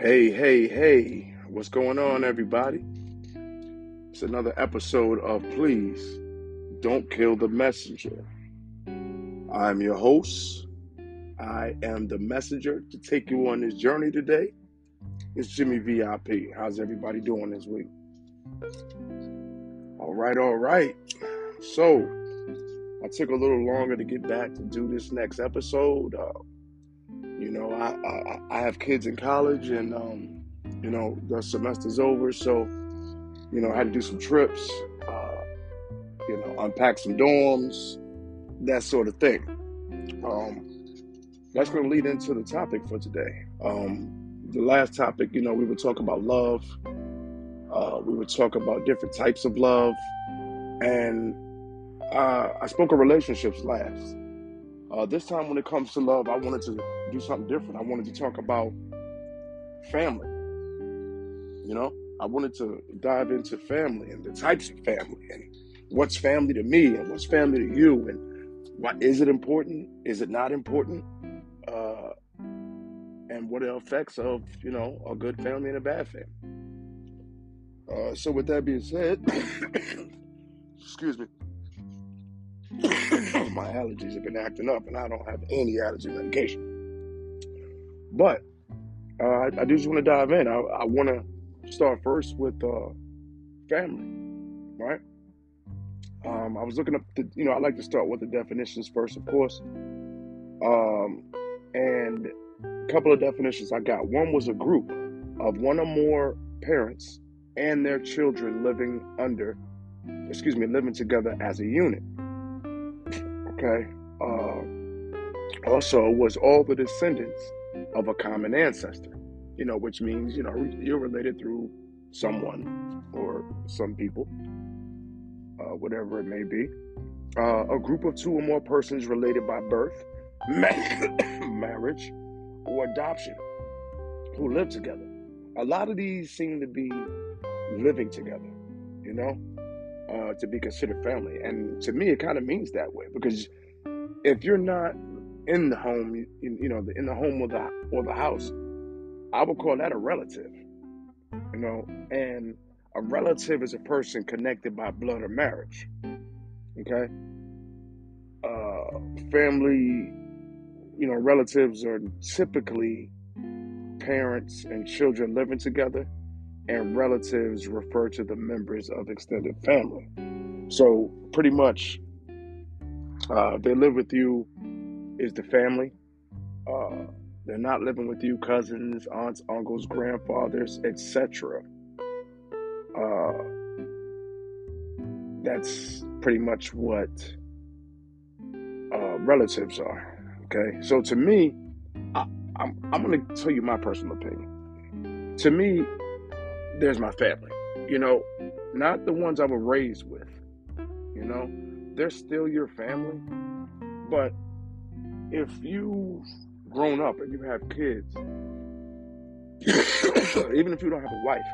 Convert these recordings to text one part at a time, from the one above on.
Hey, hey, hey, what's going on, everybody? It's another episode of Please Don't Kill the Messenger. I'm your host. I am the messenger to take you on this journey today. It's Jimmy VIP. How's everybody doing this week? All right, all right. So, I took a little longer to get back to do this next episode. Uh, you know, I, I, I have kids in college, and um, you know the semester's over, so you know I had to do some trips, uh, you know, unpack some dorms, that sort of thing. Um, that's going to lead into the topic for today. Um, the last topic, you know, we would talk about love. Uh, we would talk about different types of love, and uh, I spoke of relationships last. Uh, this time, when it comes to love, I wanted to do something different. I wanted to talk about family. You know, I wanted to dive into family and the types of family and what's family to me and what's family to you and what is it important? Is it not important? Uh, and what are the effects of you know a good family and a bad family. Uh, so, with that being said, excuse me. my allergies have been acting up, and I don't have any allergy medication. But uh, I, I, just want to dive in. I, I want to start first with uh, family, right? Um, I was looking up the, you know, I like to start with the definitions first, of course. Um, and a couple of definitions I got. One was a group of one or more parents and their children living under, excuse me, living together as a unit. Okay. Uh, also, was all the descendants of a common ancestor. You know, which means you know you're related through someone or some people, uh, whatever it may be. Uh, a group of two or more persons related by birth, marriage, or adoption who live together. A lot of these seem to be living together. You know, uh, to be considered family. And to me, it kind of means that way because if you're not in the home, you, you know, in the home or the or the house, I would call that a relative. You know, and a relative is a person connected by blood or marriage. Okay. Uh, family, you know, relatives are typically parents and children living together and relatives refer to the members of extended family. So pretty much, uh, they live with you is the family. Uh, they're not living with you, cousins, aunts, uncles, grandfathers, etc. Uh, that's pretty much what uh, relatives are. Okay, so to me, I, I'm, I'm going to tell you my personal opinion. To me, there's my family. You know, not the ones I was raised with. You know, they're still your family. But if you've grown up and you have kids, even if you don't have a wife,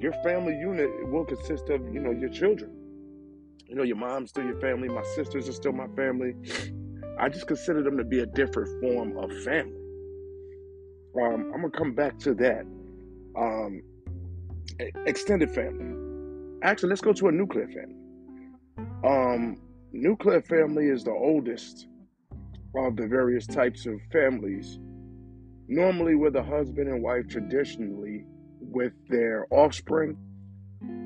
your family unit will consist of, you know, your children. You know, your mom's still your family, my sisters are still my family. I just consider them to be a different form of family. Um, I'm gonna come back to that um, extended family. Actually, let's go to a nuclear family. Um, nuclear family is the oldest of the various types of families, normally with a husband and wife traditionally with their offspring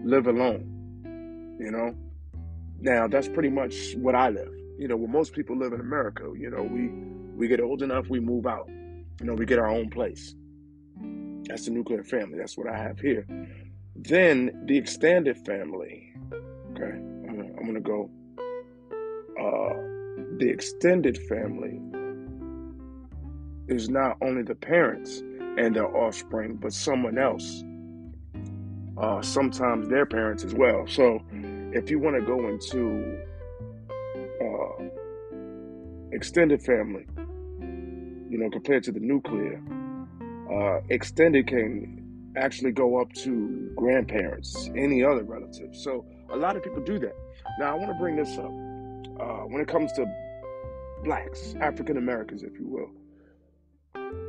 live alone. You know, now that's pretty much what I live. You know, where most people live in America. You know, we we get old enough, we move out. You know, we get our own place. That's the nuclear family. That's what I have here. Then the extended family. Okay, I'm gonna, I'm gonna go. Uh, the extended family is not only the parents and their offspring, but someone else. Uh, sometimes their parents as well. So, if you want to go into uh, extended family, you know, compared to the nuclear, uh, extended can actually go up to grandparents, any other relatives. So a lot of people do that. Now I want to bring this up uh, when it comes to blacks, African Americans, if you will.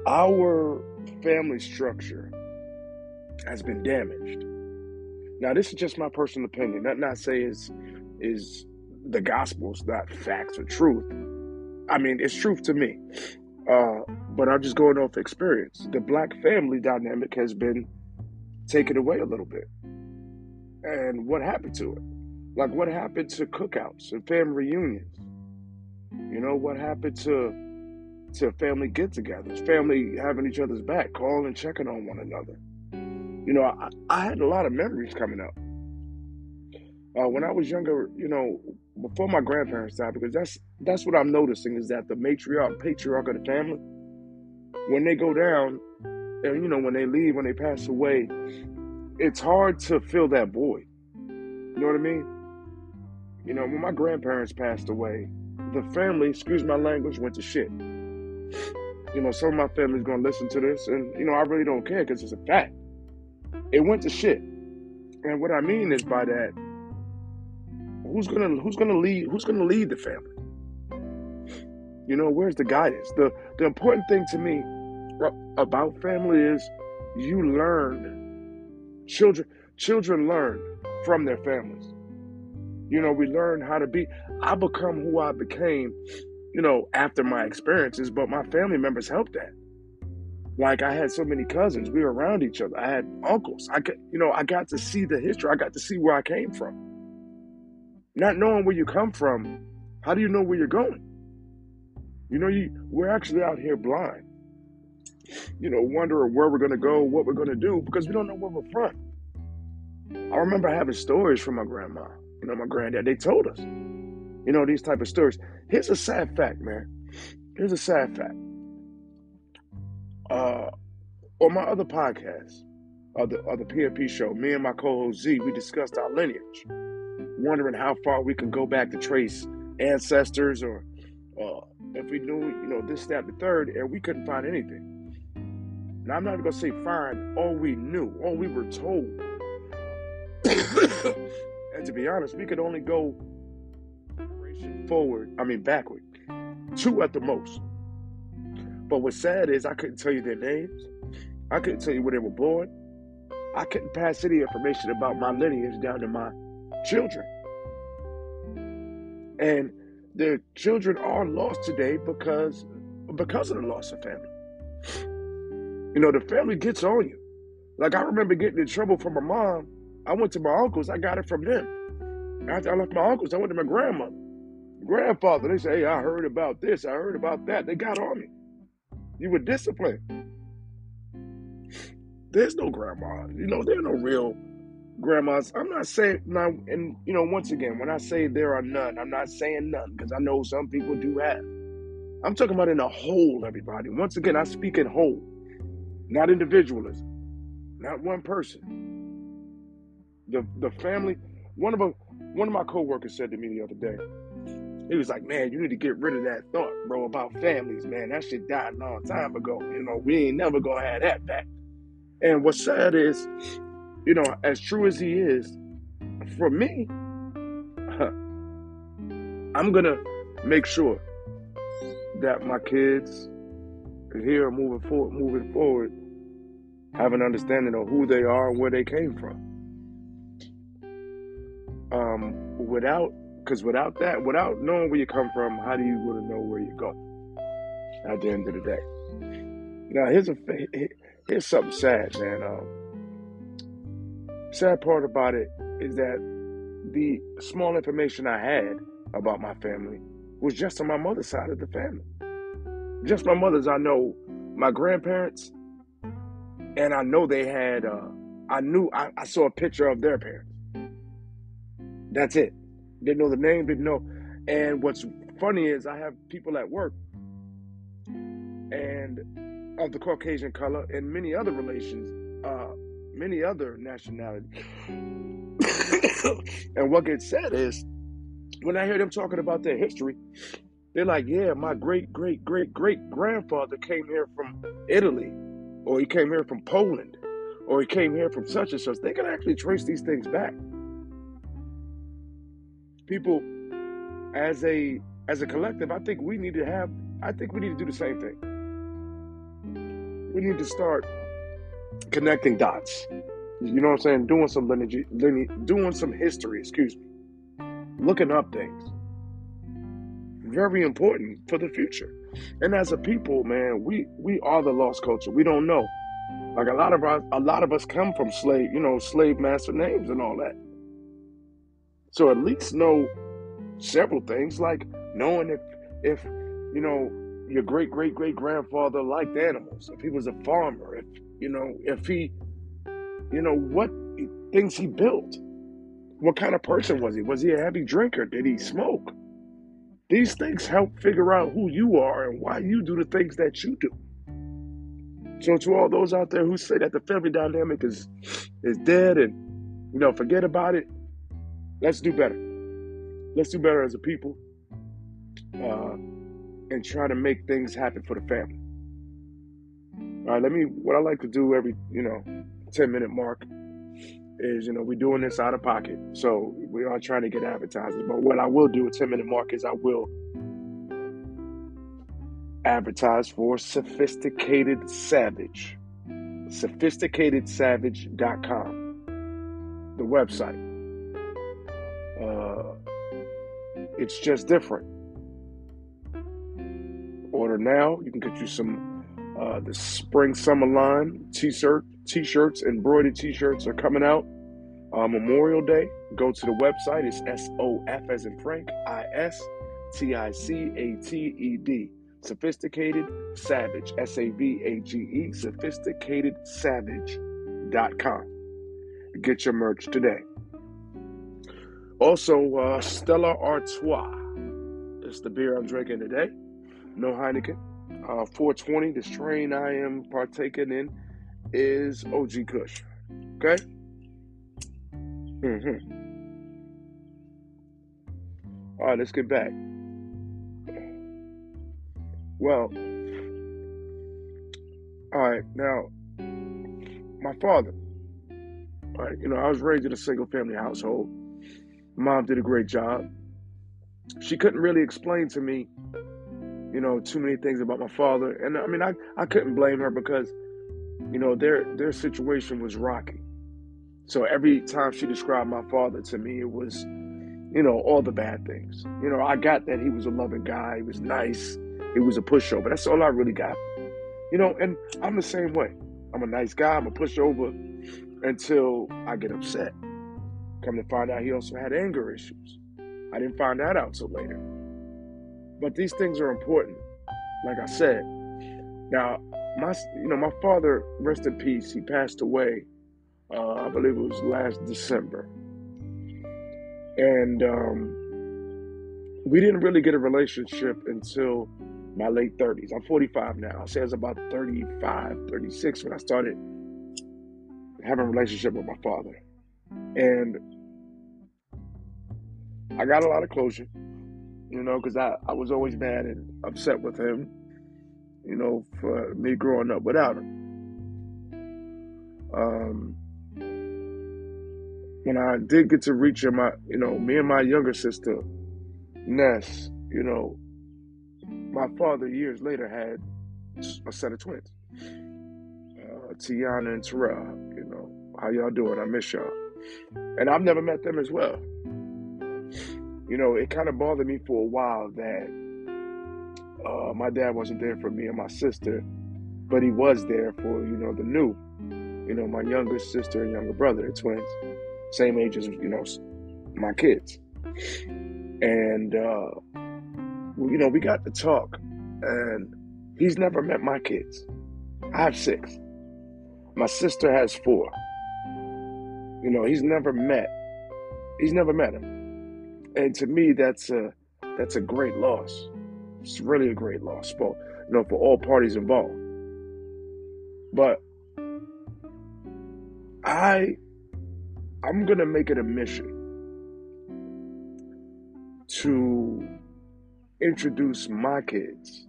Our family structure has been damaged. Now, this is just my personal opinion. Not not say is is the gospel's not facts or truth. I mean, it's truth to me. Uh, but I'm just going off experience. The black family dynamic has been taken away a little bit. And what happened to it? Like what happened to cookouts and family reunions? You know, what happened to to family get-togethers, family having each other's back, calling and checking on one another. You know, I, I had a lot of memories coming up. Uh, when I was younger, you know, before my grandparents died, because that's that's what I'm noticing is that the matriarch, patriarch of the family, when they go down, and you know, when they leave, when they pass away, it's hard to fill that void. You know what I mean? You know, when my grandparents passed away, the family, excuse my language, went to shit. You know, some of my family's gonna listen to this, and you know, I really don't care because it's a fact. It went to shit. And what I mean is by that, who's gonna who's gonna lead who's gonna lead the family? You know, where's the guidance? The the important thing to me about family is you learn children children learn from their families. You know, we learn how to be I become who I became, you know, after my experiences, but my family members helped that. Like I had so many cousins, we were around each other. I had uncles. I could, you know, I got to see the history. I got to see where I came from. Not knowing where you come from, how do you know where you're going? You know, you we're actually out here blind. You know, wondering where we're gonna go, what we're gonna do, because we don't know where we're from. I remember having stories from my grandma, you know, my granddad. They told us, you know, these type of stories. Here's a sad fact, man. Here's a sad fact. Uh, on my other podcast, of the, of the PMP show, me and my co-host Z, we discussed our lineage, wondering how far we can go back to trace ancestors or uh, if we knew, you know, this, that, the third, and we couldn't find anything. Now, I'm not to say find all we knew, all we were told. and to be honest, we could only go forward, I mean backward, two at the most. But what's sad is I couldn't tell you their names. I couldn't tell you where they were born. I couldn't pass any information about my lineage down to my children. And their children are lost today because because of the loss of family. You know, the family gets on you. Like I remember getting in trouble from my mom. I went to my uncles. I got it from them. After I left my uncles, I went to my grandmother, grandfather. They say, "Hey, I heard about this. I heard about that." They got on me. You were disciplined. There's no grandma. You know, there are no real grandmas. I'm not saying now, and you know, once again, when I say there are none, I'm not saying none because I know some people do have. I'm talking about in a whole, everybody. Once again, I speak in whole, not individualism, not one person. The the family. One of a one of my coworkers said to me the other day. He was like, "Man, you need to get rid of that thought, bro, about families, man. That shit died a long time ago. You know, we ain't never gonna have that back." And what's sad is you know, as true as he is, for me, I'm gonna make sure that my kids here moving forward, moving forward, have an understanding of who they are and where they came from. Um, without, because without that, without knowing where you come from, how do you really know where you go? At the end of the day. Now, here's a here's something sad, man. Um, sad part about it is that the small information I had about my family was just on my mother's side of the family. Just my mother's. I know my grandparents, and I know they had. Uh, I knew I, I saw a picture of their parents. That's it. Didn't know the name. Didn't know. And what's funny is I have people at work, and of the Caucasian color, and many other relations. Uh, many other nationalities. and what gets said is when I hear them talking about their history, they're like, yeah, my great, great, great, great grandfather came here from Italy, or he came here from Poland, or he came here from such and such. They can actually trace these things back. People, as a as a collective, I think we need to have. I think we need to do the same thing. we need to start connecting dots. You know what I'm saying? Doing some lineage, lineage doing some history, excuse me. Looking up things. Very important for the future. And as a people, man, we we are the lost culture. We don't know. Like a lot of us, a lot of us come from slave, you know, slave master names and all that. So at least know several things, like knowing if if you know your great great great grandfather liked animals, if he was a farmer, if you know if he, you know what things he built, what kind of person was he? Was he a heavy drinker? Did he smoke? These things help figure out who you are and why you do the things that you do. So to all those out there who say that the family dynamic is is dead and you know forget about it, let's do better. Let's do better as a people, uh, and try to make things happen for the family. All right, let me. What I like to do every you know ten minute mark is you know we're doing this out of pocket, so we are trying to get advertisers. But what I will do at ten minute mark is I will advertise for Sophisticated Savage. SophisticatedSavage.com, the website. Uh, it's just different. Order now. You can get you some uh, the spring summer line t-shirt, t-shirts, embroidered t-shirts are coming out. Uh, Memorial Day. Go to the website. It's S O F as in Frank I S T I C A T E D Sophisticated Savage, S A V A G E, sophisticatedSavage.com. Get your merch today. Also, uh, Stella Artois. It's the beer I'm drinking today. No Heineken. Uh, 420. The strain I am partaking in is OG Kush. Okay? Mm-hmm. All right, let's get back. Well, all right, now, my father, all right, you know, I was raised in a single family household. Mom did a great job. She couldn't really explain to me, you know, too many things about my father. And I mean, I, I couldn't blame her because, you know, their their situation was rocky. So every time she described my father to me, it was, you know, all the bad things. You know, I got that he was a loving guy, he was nice, he was a pushover. That's all I really got. You know, and I'm the same way. I'm a nice guy. I'm a pushover until I get upset. Come to find out, he also had anger issues. I didn't find that out till later. But these things are important. Like I said, now my you know my father, rest in peace. He passed away. Uh, I believe it was last December, and um, we didn't really get a relationship until my late 30s. I'm 45 now. I say I was about 35, 36 when I started having a relationship with my father. And I got a lot of closure, you know, because I, I was always mad and upset with him, you know, for me growing up without him. Um, when I did get to reach him, my, you know, me and my younger sister, Ness, you know, my father years later had a set of twins, uh, Tiana and Terrell. You know, how y'all doing? I miss y'all. And I've never met them as well. You know, it kind of bothered me for a while that uh, my dad wasn't there for me and my sister, but he was there for, you know, the new, you know, my younger sister and younger brother, twins, same age as, you know, my kids. And, uh, you know, we got to talk, and he's never met my kids. I have six. My sister has four. You know, he's never met. He's never met him, and to me, that's a that's a great loss. It's really a great loss for you know for all parties involved. But I I'm gonna make it a mission to introduce my kids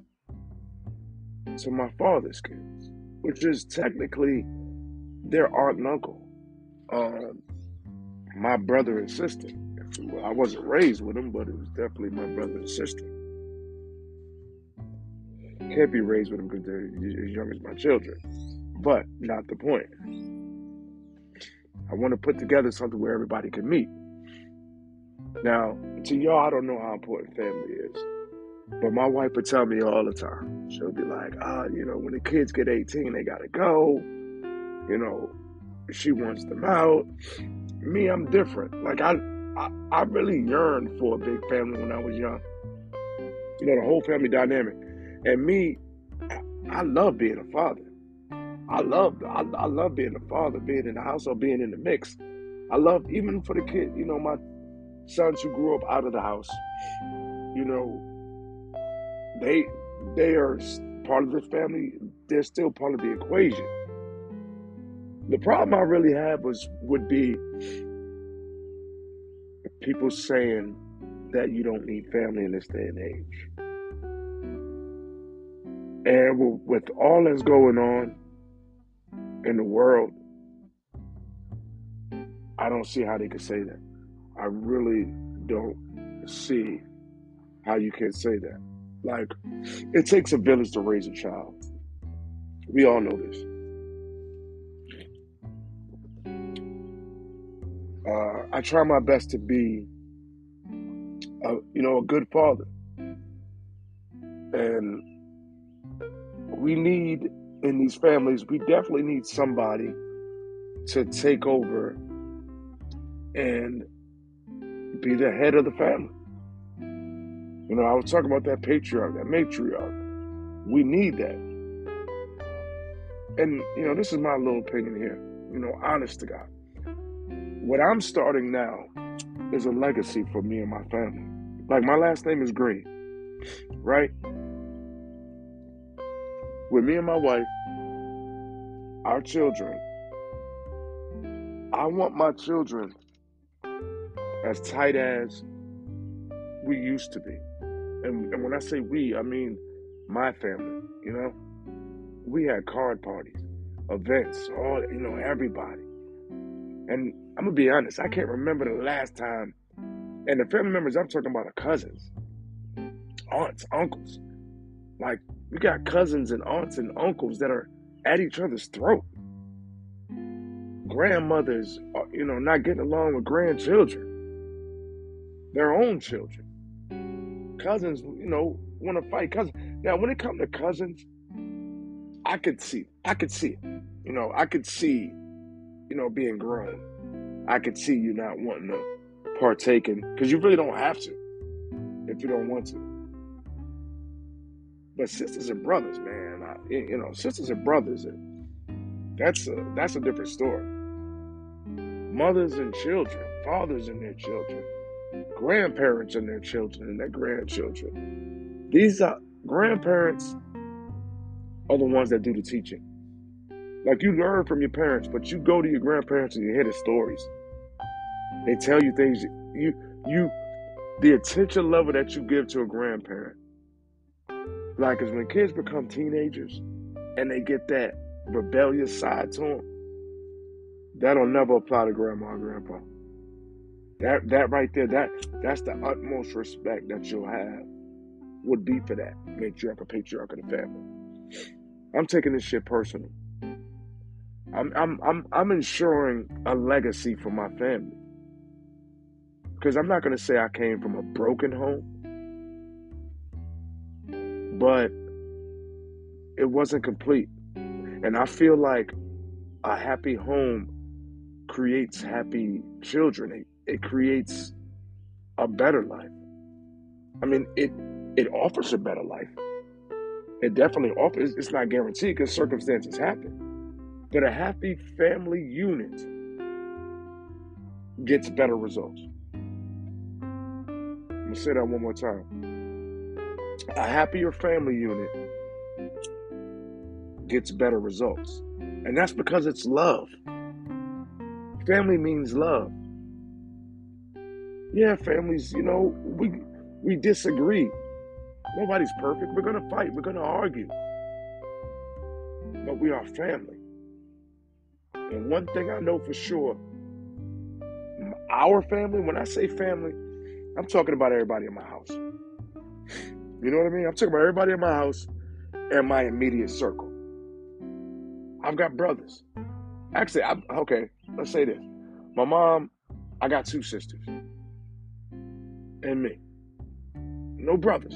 to my father's kids, which is technically their aunt and uncle, um, my brother and sister. I wasn't raised with them, but it was definitely my brother and sister. Can't be raised with them because they're as young as my children. But not the point. I want to put together something where everybody can meet. Now, to y'all, I don't know how important family is. But my wife would tell me all the time. She'll be like, ah, you know, when the kids get 18, they gotta go. You know, she wants them out. Me, I'm different. Like I, I, I really yearned for a big family when I was young. You know, the whole family dynamic. And me, I, I love being a father. I love, I, I love being a father, being in the house or being in the mix. I love even for the kid, you know, my sons who grew up out of the house. You know, they they are part of the family. They're still part of the equation. The problem I really have was would be people saying that you don't need family in this day and age. And with all that's going on in the world, I don't see how they could say that. I really don't see how you can say that. Like, it takes a village to raise a child. We all know this. Uh, I try my best to be, a, you know, a good father, and we need in these families. We definitely need somebody to take over and be the head of the family. You know, I was talking about that patriarch, that matriarch. We need that. And, you know, this is my little opinion here, you know, honest to God. What I'm starting now is a legacy for me and my family. Like, my last name is Green, right? With me and my wife, our children, I want my children as tight as we used to be and, and when I say we, I mean my family, you know? We had card parties, events, all, you know, everybody. And I'm gonna be honest, I can't remember the last time, and the family members I'm talking about are cousins, aunts, uncles. Like, we got cousins and aunts and uncles that are at each other's throat. Grandmothers, uh, you know, not getting along with grandchildren, their own children cousins, you know, want to fight cousins. Now, when it comes to cousins, I could see, I could see it. You know, I could see, you know, being grown. I could see you not wanting to partake in, because you really don't have to if you don't want to. But sisters and brothers, man, I, you know, sisters and brothers, that's a that's a different story. Mothers and children, fathers and their children, grandparents and their children and their grandchildren. These are grandparents are the ones that do the teaching. Like you learn from your parents, but you go to your grandparents and you hear the stories. They tell you things you you the attention level that you give to a grandparent. Like, cause when kids become teenagers and they get that rebellious side to them, that'll never apply to grandma and grandpa. That that right there, that that's the utmost respect that you'll have would be for that matriarch or patriarch of the family. I'm taking this shit personal. I'm I'm I'm I'm ensuring a legacy for my family. Because I'm not gonna say I came from a broken home, but it wasn't complete. And I feel like a happy home creates happy children it it creates a better life. I mean, it it offers a better life. It definitely offers. It's not guaranteed because circumstances happen, but a happy family unit gets better results. I'm say that one more time. A happier family unit gets better results, and that's because it's love. Family means love. Yeah, families, you know, we we disagree. Nobody's perfect. We're gonna fight. We're gonna argue. But we are family. And one thing I know for sure, our family, when I say family, I'm talking about everybody in my house. You know what I mean? I'm talking about everybody in my house. and my immediate circle. I've got brothers. Actually, I, okay, let's say this. My mom, I got two sisters and me. No brothers.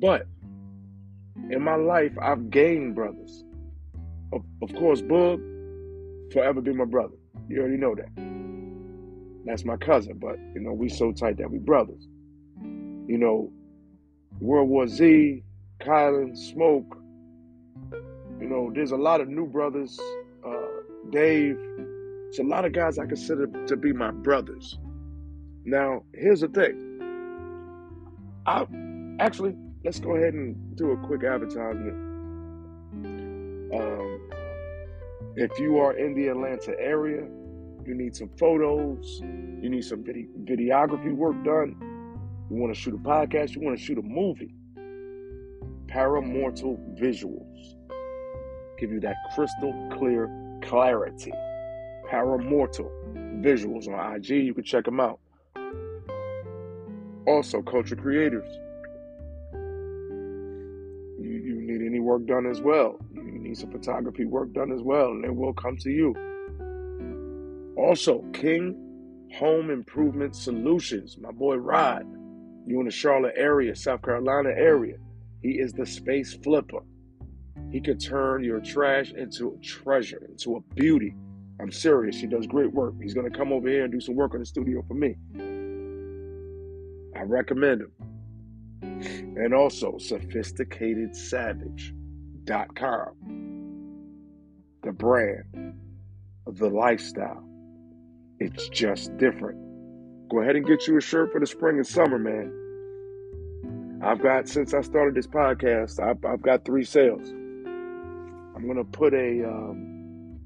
But in my life, I've gained brothers. Of, of course, Bug, forever be my brother. You already know that. That's my cousin, but you know, we so tight that we brothers. You know, World War Z, Kylan, Smoke. You know, there's a lot of new brothers. Uh, Dave. It's a lot of guys I consider to be my brothers. Now, here's the thing. I actually let's go ahead and do a quick advertisement. Um, if you are in the Atlanta area, you need some photos, you need some video- videography work done, you want to shoot a podcast, you want to shoot a movie, Paramortal Visuals give you that crystal clear clarity. Paramortal Visuals on IG, you can check them out. Also, Culture Creators. You, you need any work done as well. You need some photography work done as well, and they will come to you. Also, King Home Improvement Solutions, my boy Rod. You in the Charlotte area, South Carolina area. He is the space flipper. He could turn your trash into a treasure, into a beauty. I'm serious. He does great work. He's going to come over here and do some work in the studio for me. I recommend him. And also, sophisticatedsavage.com. The brand, of the lifestyle. It's just different. Go ahead and get you a shirt for the spring and summer, man. I've got, since I started this podcast, I've, I've got three sales. I'm gonna put a um,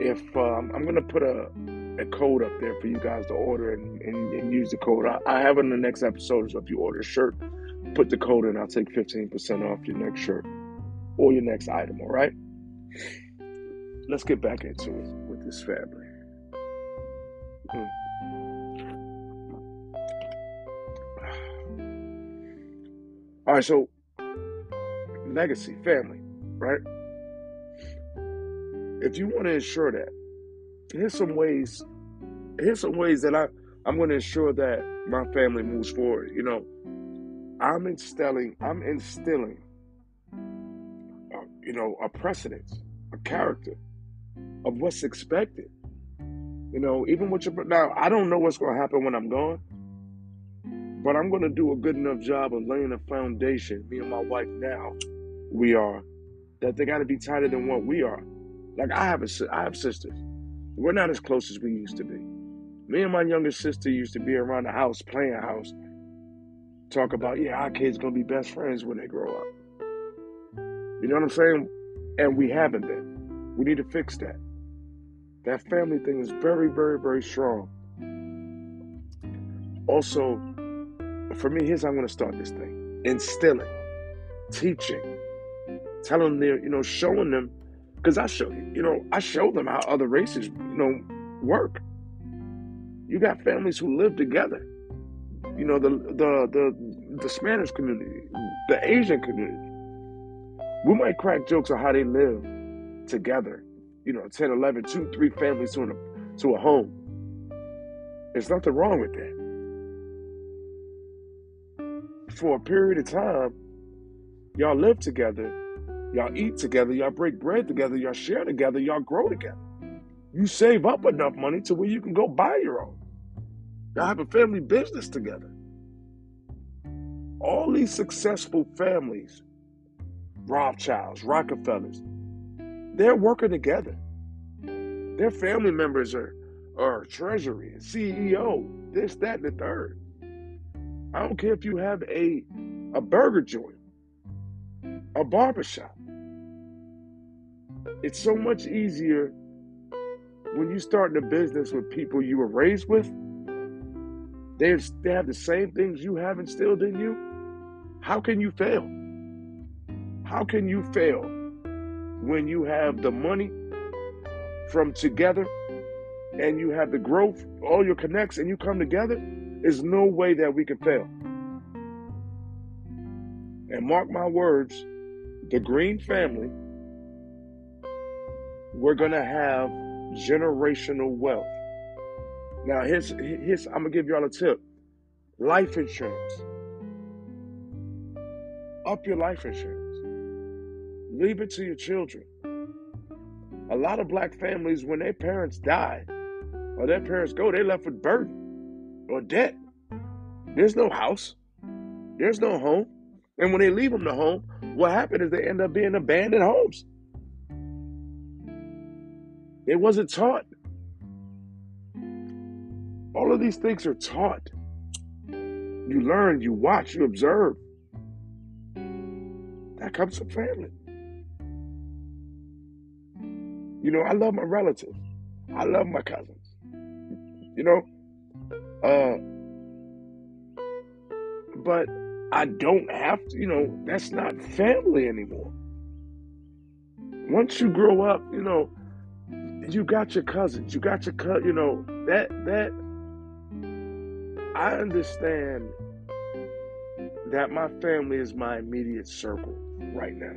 if um, I'm gonna put a, a code up there for you guys to order and, and, and use the code. I, I, have it in the next episode. So if you order a shirt, put the code in. I'll take 15% off your next shirt or your next item. All right. Let's get back into it with this family. Hmm. All right, so legacy, family right? If you want to ensure that, here's some ways. Here's some ways that I I'm going to ensure that my family moves forward. You know, I'm instilling I'm instilling, uh, you know, a precedence, a character of what's expected. You know, even with your now, I don't know what's going to happen when I'm gone, but I'm going to do a good enough job of laying a foundation. Me and my wife now, we are that they got to be tighter than what we are. Like I have a, I have sisters. We're not as close as we used to be. Me and my younger sister used to be around the house playing house, talk about yeah, our kids gonna be best friends when they grow up. You know what I'm saying? And we haven't been. We need to fix that. That family thing is very, very, very strong. Also, for me, here's how I'm gonna start this thing: instilling, teaching, telling them, you know, showing them, because I show, you know, I show them how other races, you know, work. You got families who live together. You know, the the the the Spanish community, the Asian community. We might crack jokes on how they live together. You know, 10, 11, 2, 3 families to a, to a home. There's nothing wrong with that. For a period of time, y'all live together Y'all eat together, y'all break bread together, y'all share together, y'all grow together. You save up enough money to where you can go buy your own. Y'all have a family business together. All these successful families, Rothschilds, Rockefellers, they're working together. Their family members are, are treasury, CEO, this, that, and the third. I don't care if you have a, a burger joint, a barbershop. It's so much easier when you start in a business with people you were raised with. They have, they have the same things you have instilled in you. How can you fail? How can you fail when you have the money from together and you have the growth, all your connects, and you come together? There's no way that we can fail. And mark my words, the Green family, we're to have generational wealth. Now, here's, here's I'm to give y'all a tip life insurance. Up your life insurance. Leave it to your children. A lot of black families, when their parents die or their parents go, they left with burden or debt. There's no house, there's no home. And when they leave them the home, what happened is they end up being abandoned homes. It wasn't taught. All of these things are taught. You learn, you watch, you observe. That comes from family. You know, I love my relatives. I love my cousins. You know, uh, but I don't have to, you know, that's not family anymore. Once you grow up, you know, you got your cousins, you got your cut, you know, that that I understand that my family is my immediate circle right now.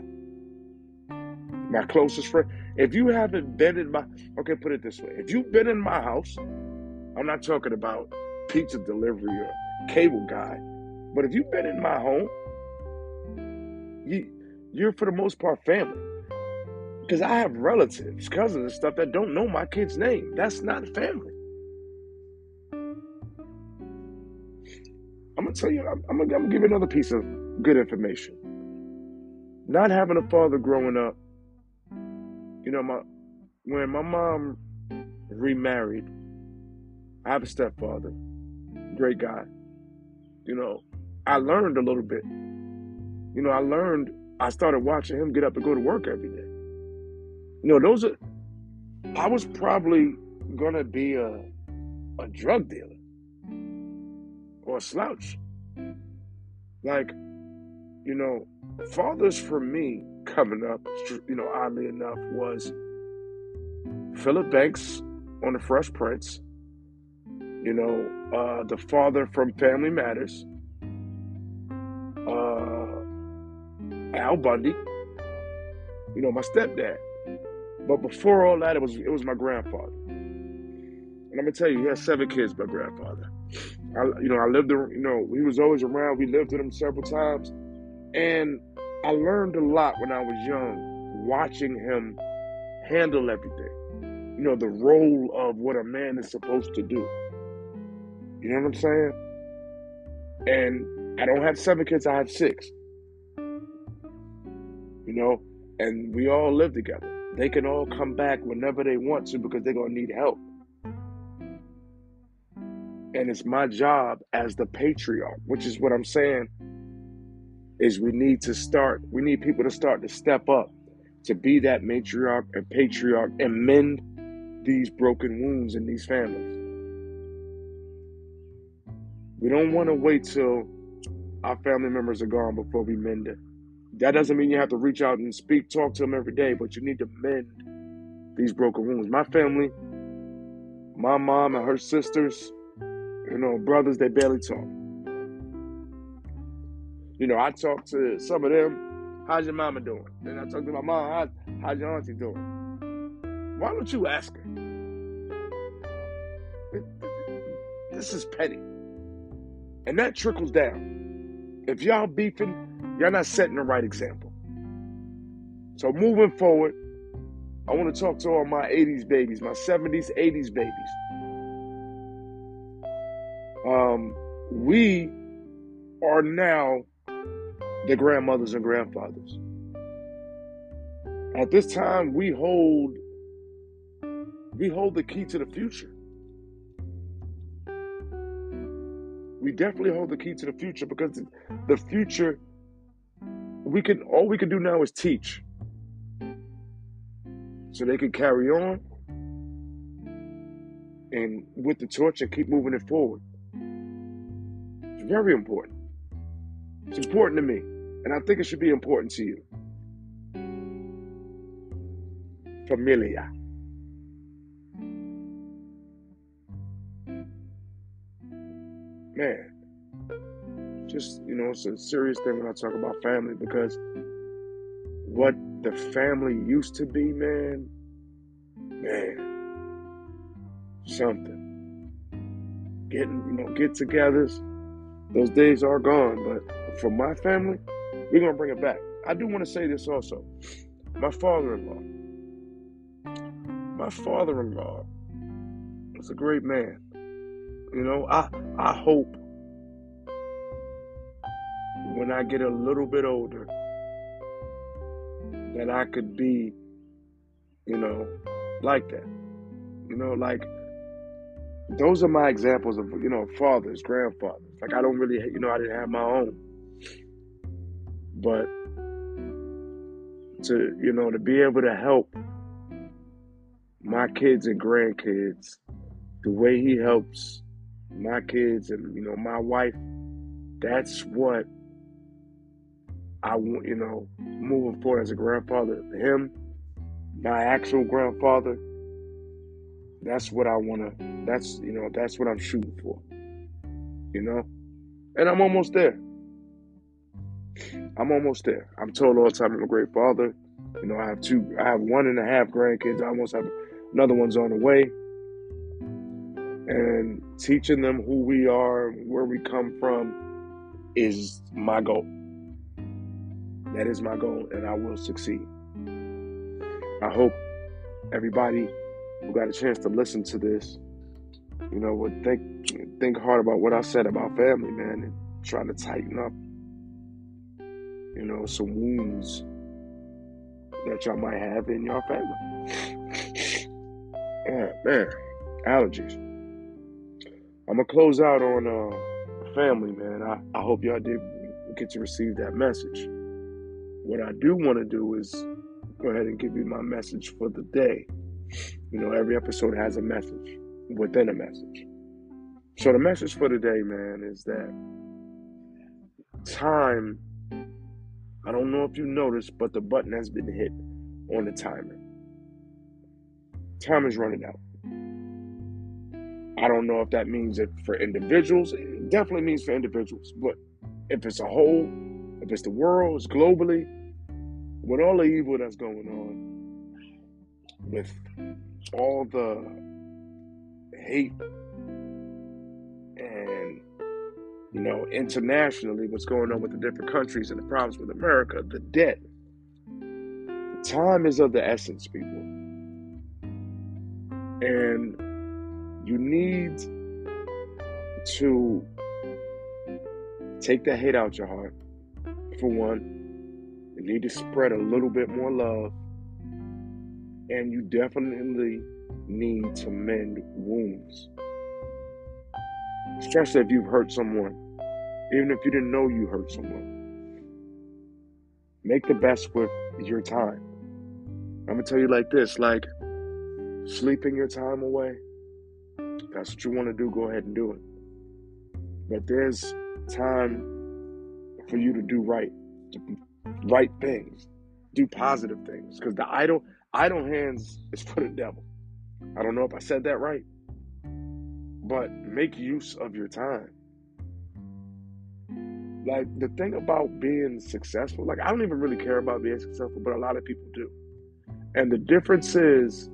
My closest friend. If you haven't been in my okay, put it this way. If you've been in my house, I'm not talking about pizza delivery or cable guy, but if you've been in my home, you you're for the most part family. Because I have relatives, cousins, and stuff that don't know my kid's name. That's not family. I'm gonna tell you. I'm, I'm, gonna, I'm gonna give you another piece of good information. Not having a father growing up, you know, my when my mom remarried, I have a stepfather, great guy. You know, I learned a little bit. You know, I learned. I started watching him get up and go to work every day. You know, those are. I was probably gonna be a a drug dealer or a slouch. Like, you know, fathers for me coming up, you know, oddly enough, was Philip Banks on The Fresh Prince. You know, uh, the father from Family Matters, uh, Al Bundy. You know, my stepdad. But before all that, it was it was my grandfather. And I'm gonna tell you, he had seven kids. My grandfather. I, you know, I lived. You know, he was always around. We lived with him several times, and I learned a lot when I was young, watching him handle everything. You know, the role of what a man is supposed to do. You know what I'm saying? And I don't have seven kids. I have six. You know, and we all live together. They can all come back whenever they want to because they're gonna need help. And it's my job as the patriarch, which is what I'm saying, is we need to start, we need people to start to step up to be that matriarch and patriarch and mend these broken wounds in these families. We don't want to wait till our family members are gone before we mend it. That doesn't mean you have to reach out and speak, talk to them every day, but you need to mend these broken wounds. My family, my mom and her sisters, you know, brothers, they barely talk. You know, I talk to some of them, how's your mama doing? Then I talk to my mom, how's, how's your auntie doing? Why don't you ask her? This is petty. And that trickles down. If y'all beefing, y'all not setting the right example. So moving forward, I want to talk to all my 80s babies, my 70s, 80s babies. Um, we are now the grandmothers and grandfathers. At this time, we hold we hold the key to the future. We definitely hold the key to the future because the future we can all we can do now is teach. So they can carry on and with the torch and keep moving it forward. It's very important. It's important to me. And I think it should be important to you. Familia. Man, just, you know, it's a serious thing when I talk about family because what the family used to be, man, man, something. Getting, you know, get togethers, those days are gone. But for my family, we're to bring it back. I do want to say this also. My father in law, my father in law was a great man. You know, I, I hope when I get a little bit older that I could be, you know, like that. You know, like those are my examples of, you know, fathers, grandfathers. Like I don't really, you know, I didn't have my own. But to, you know, to be able to help my kids and grandkids the way he helps my kids and, you know, my wife, that's what I want, you know, moving forward as a grandfather, him, my actual grandfather, that's what I want to, that's, you know, that's what I'm shooting for, you know? And I'm almost there. I'm almost there. I'm told all the time I'm a great father. You know, I have two, I have one and a half grandkids. I almost have another one's on the way. And teaching them who we are, where we come from, is my goal. That is my goal, and I will succeed. I hope everybody who got a chance to listen to this, you know, would think think hard about what I said about family, man, and trying to tighten up, you know, some wounds that y'all might have in your family. Yeah, man, allergies. I'm gonna close out on uh, family, man. I, I hope y'all did get to receive that message. What I do want to do is go ahead and give you my message for the day. You know, every episode has a message within a message. So the message for today, man, is that time. I don't know if you noticed, but the button has been hit on the timer. Time is running out. I don't know if that means it for individuals. It definitely means for individuals. But if it's a whole, if it's the world, it's globally, with all the evil that's going on, with all the hate you know internationally what's going on with the different countries and the problems with America, the debt. Time is of the essence, people. And you need to take the hate out your heart, for one. You need to spread a little bit more love. And you definitely need to mend wounds. Especially if you've hurt someone. Even if you didn't know you hurt someone. Make the best with your time. I'm gonna tell you like this, like sleeping your time away. That's what you want to do, go ahead and do it. But there's time for you to do right, right things, do positive things. Because the idle idle hands is for the devil. I don't know if I said that right, but make use of your time. Like the thing about being successful, like I don't even really care about being successful, but a lot of people do. And the difference is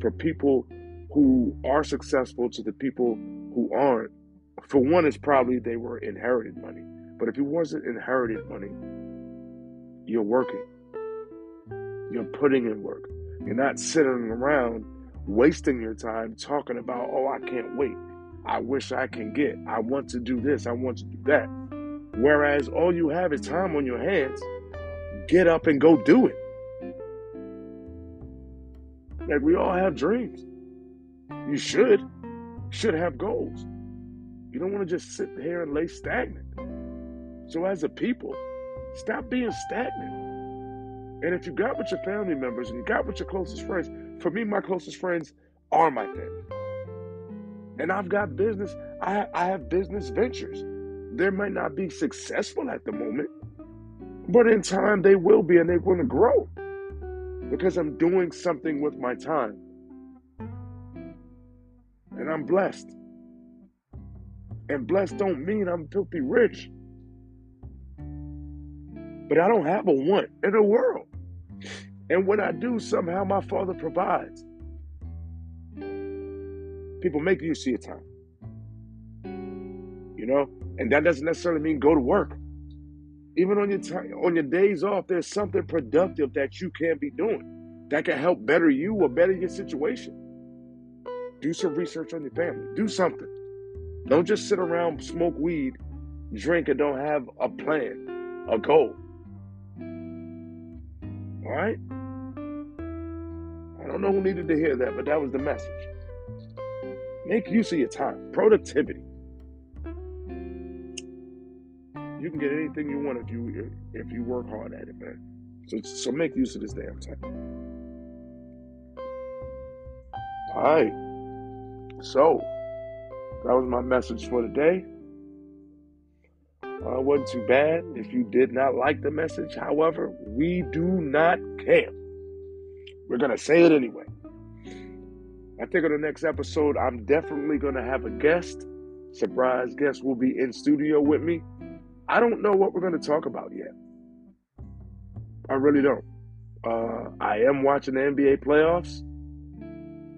for people who are successful to the people who aren't. For one, it's probably they were inherited money. But if it wasn't inherited money, you're working. You're putting in work. You're not sitting around wasting your time talking about, oh, I can't wait. I wish I can get. I want to do this. I want to do that. Whereas all you have is time on your hands. Get up and go do it. Like we all have dreams. You should. Should have goals. You don't want to just sit here and lay stagnant. So as a people, Stop being stagnant. And if you got with your family members and you got with your closest friends, for me, my closest friends are my family. And I've got business, I, I have business ventures. They might not be successful at the moment, but in time they will be and they're going to grow because I'm doing something with my time. And I'm blessed. And blessed don't mean I'm filthy rich. but I don't have a want in the world. And when I do, somehow my Father provides. People make you see your time. You know, and that doesn't necessarily mean go to work. Even on your time, on your days off, there's something productive that you can be doing that can help better you or better your situation. Do some research on your family. Do something. Don't just sit around, smoke weed, drink, and don't have a plan, a goal. All right? I don't know who needed to hear that, but that was the message. Make use of your time. Productivity. You can get anything you want if you if you work hard at it, man. So so make use of this damn time. All right. So that was my message for today. Uh, wasn't too bad. If you did not like the message, however, we do not care. We're gonna say it anyway. I think on the next episode, I'm definitely gonna have a guest. Surprise guest will be in studio with me. I don't know what we're gonna talk about yet. I really don't. Uh, I am watching the NBA playoffs.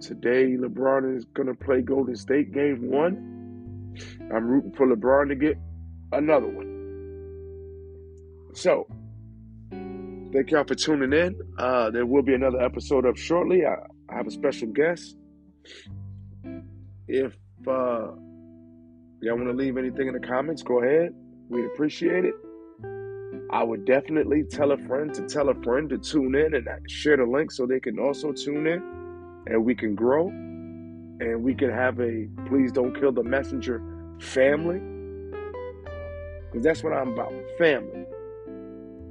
Today, LeBron is going to play Golden State game one. I'm rooting for LeBron to get another one. So, thank y'all for tuning in. Uh, there will be another episode up shortly. I, I have a special guest. If uh, y'all want to leave anything in the comments, go ahead. We'd appreciate it. I would definitely tell a friend to tell a friend to tune in and share the link so they can also tune in and we can grow and we can have a please don't kill the messenger family because that's what i'm about family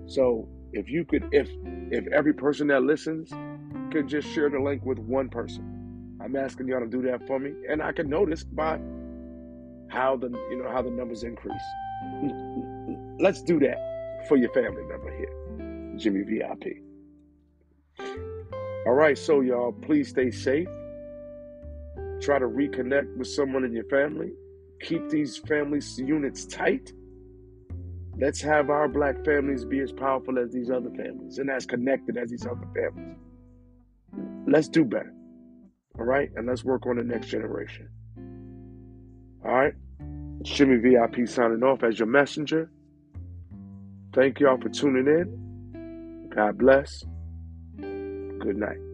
so if you could if if every person that listens could just share the link with one person i'm asking y'all to do that for me and i can notice by how the you know how the numbers increase let's do that for your family member here jimmy vip all right, so y'all, please stay safe. Try to reconnect with someone in your family. Keep these family units tight. Let's have our black families be as powerful as these other families and as connected as these other families. Let's do better. All right? And let's work on the next generation. All right? Shimmy VIP signing off as your messenger. Thank y'all for tuning in. God bless. Good night.